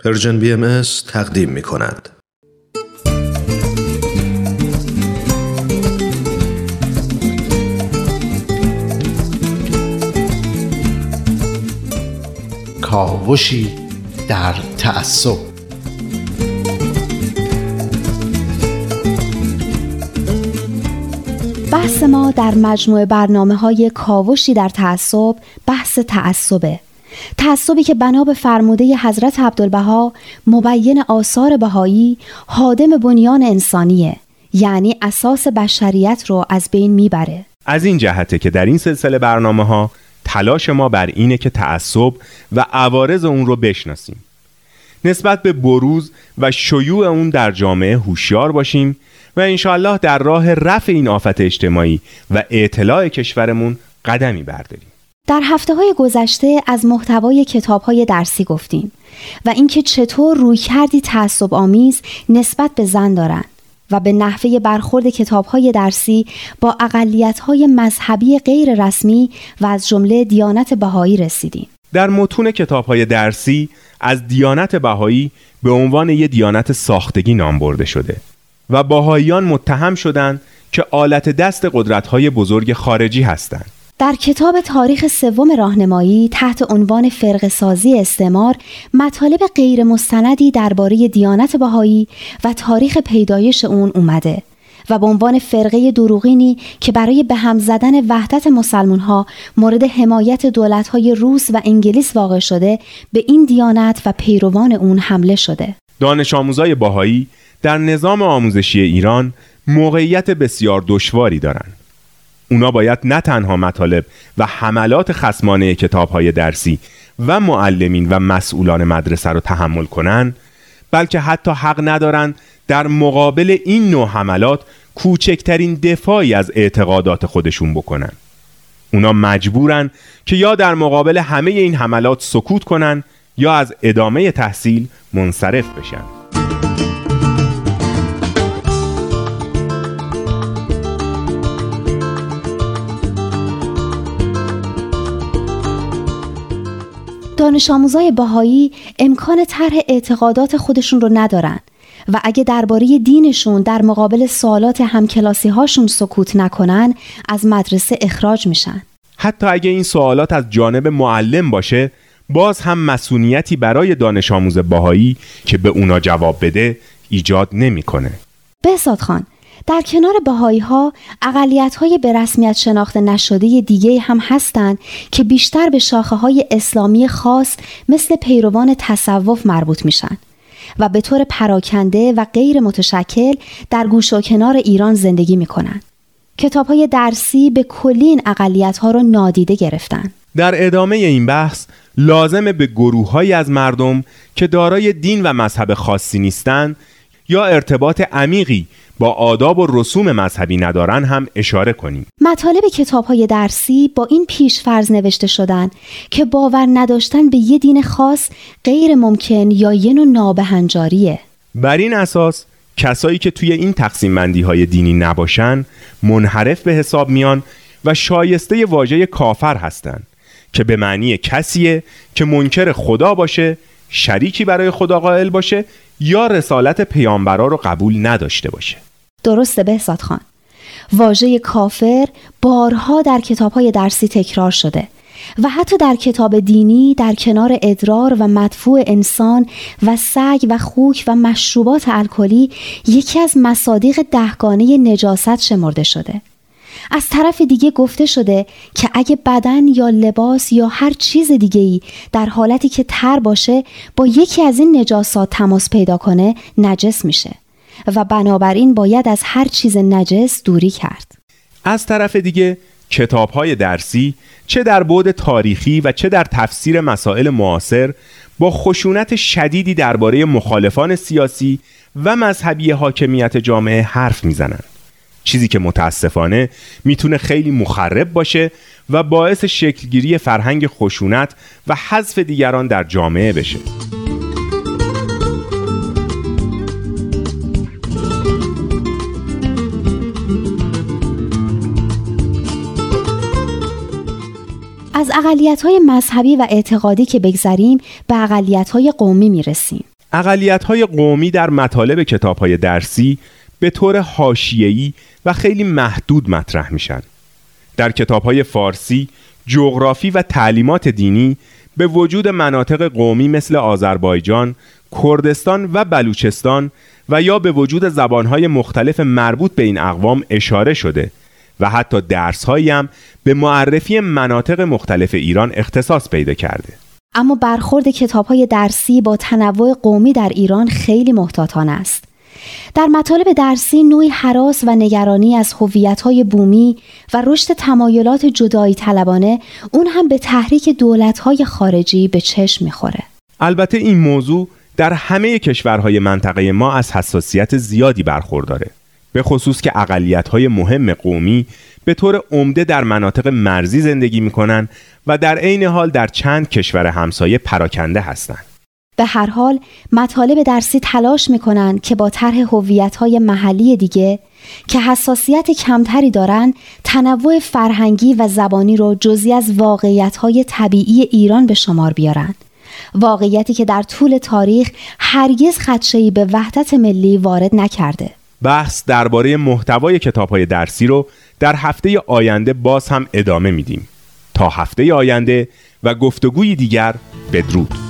پرژن بی ام تقدیم می کند. کاوشی در تعصب بحث ما در مجموعه برنامه های کاوشی در تعصب بحث تعصبه تعصبی که بنا به فرموده حضرت عبدالبها مبین آثار بهایی حادم بنیان انسانیه. یعنی اساس بشریت رو از بین می‌بره. از این جهته که در این سلسله برنامه ها تلاش ما بر اینه که تعصب و عوارض اون رو بشناسیم. نسبت به بروز و شیوع اون در جامعه هوشیار باشیم و انشاالله در راه رفع این آفت اجتماعی و اطلاع کشورمون قدمی برداریم. در هفته های گذشته از محتوای کتاب های درسی گفتیم و اینکه چطور روی کردی تعصب آمیز نسبت به زن دارند و به نحوه برخورد کتاب های درسی با اقلیت های مذهبی غیر رسمی و از جمله دیانت بهایی رسیدیم. در متون کتاب های درسی از دیانت بهایی به عنوان یک دیانت ساختگی نام برده شده و باهاییان متهم شدند که آلت دست قدرت های بزرگ خارجی هستند. در کتاب تاریخ سوم راهنمایی تحت عنوان فرق سازی استعمار مطالب غیر مستندی درباره دیانت بهایی و تاریخ پیدایش اون اومده و به عنوان فرقه دروغینی که برای به هم زدن وحدت مسلمون ها مورد حمایت دولت های روس و انگلیس واقع شده به این دیانت و پیروان اون حمله شده. دانش آموزای باهایی در نظام آموزشی ایران موقعیت بسیار دشواری دارند. اونا باید نه تنها مطالب و حملات خسمانه کتاب های درسی و معلمین و مسئولان مدرسه رو تحمل کنن بلکه حتی حق ندارن در مقابل این نوع حملات کوچکترین دفاعی از اعتقادات خودشون بکنن. اونا مجبورن که یا در مقابل همه این حملات سکوت کنن یا از ادامه تحصیل منصرف بشن. دانش آموزای باهایی امکان طرح اعتقادات خودشون رو ندارن و اگه درباره دینشون در مقابل سوالات همکلاسی هاشون سکوت نکنن از مدرسه اخراج میشن حتی اگه این سوالات از جانب معلم باشه باز هم مسئولیتی برای دانش آموز باهایی که به اونا جواب بده ایجاد نمی‌کنه. بهزاد خان در کنار بهایی ها اقلیت های به رسمیت شناخته نشده دیگه هم هستند که بیشتر به شاخه های اسلامی خاص مثل پیروان تصوف مربوط میشن و به طور پراکنده و غیر متشکل در گوش و کنار ایران زندگی می‌کنن. کتاب های درسی به کلی این اقلیت ها رو نادیده گرفتن. در ادامه این بحث لازمه به گروه از مردم که دارای دین و مذهب خاصی نیستند یا ارتباط عمیقی با آداب و رسوم مذهبی ندارن هم اشاره کنیم. مطالب کتاب های درسی با این پیش فرض نوشته شدن که باور نداشتن به یه دین خاص غیر ممکن یا یه نوع نابهنجاریه. بر این اساس کسایی که توی این تقسیم مندی های دینی نباشن منحرف به حساب میان و شایسته واژه کافر هستند که به معنی کسیه که منکر خدا باشه شریکی برای خدا قائل باشه یا رسالت پیامبرا رو قبول نداشته باشه. درسته بهزاد خان. واژه کافر بارها در کتابهای درسی تکرار شده و حتی در کتاب دینی در کنار ادرار و مدفوع انسان و سگ و خوک و مشروبات الکلی یکی از مصادیق دهگانه نجاست شمرده شده. از طرف دیگه گفته شده که اگه بدن یا لباس یا هر چیز دیگه ای در حالتی که تر باشه با یکی از این نجاسات تماس پیدا کنه نجس میشه. و بنابراین باید از هر چیز نجس دوری کرد. از طرف دیگه کتاب های درسی چه در بعد تاریخی و چه در تفسیر مسائل معاصر با خشونت شدیدی درباره مخالفان سیاسی و مذهبی حاکمیت جامعه حرف می‌زنند. چیزی که متاسفانه می‌تونه خیلی مخرب باشه و باعث شکلگیری فرهنگ خشونت و حذف دیگران در جامعه بشه. از اقلیت های مذهبی و اعتقادی که بگذریم به اقلیت های قومی می‌رسیم. اقلیت های قومی در مطالب کتاب های درسی به طور حاشیه‌ای و خیلی محدود مطرح میشن در کتاب های فارسی جغرافی و تعلیمات دینی به وجود مناطق قومی مثل آذربایجان، کردستان و بلوچستان و یا به وجود زبانهای مختلف مربوط به این اقوام اشاره شده و حتی درسهایی هم به معرفی مناطق مختلف ایران اختصاص پیدا کرده. اما برخورد کتاب های درسی با تنوع قومی در ایران خیلی محتاطانه است. در مطالب درسی نوعی حراس و نگرانی از های بومی و رشد تمایلات جدایی طلبانه اون هم به تحریک های خارجی به چشم می‌خوره. البته این موضوع در همه کشورهای منطقه ما از حساسیت زیادی برخورداره. به خصوص که اقلیت های مهم قومی به طور عمده در مناطق مرزی زندگی می‌کنن و در عین حال در چند کشور همسایه پراکنده هستند. به هر حال مطالب درسی تلاش می‌کنن که با طرح های محلی دیگه که حساسیت کمتری دارن تنوع فرهنگی و زبانی رو جزی از های طبیعی ایران به شمار بیارن واقعیتی که در طول تاریخ هرگز خدشه‌ای به وحدت ملی وارد نکرده. بحث درباره محتوای های درسی رو در هفته آینده باز هم ادامه میدیم. تا هفته آینده و گفتگوی دیگر بدرود.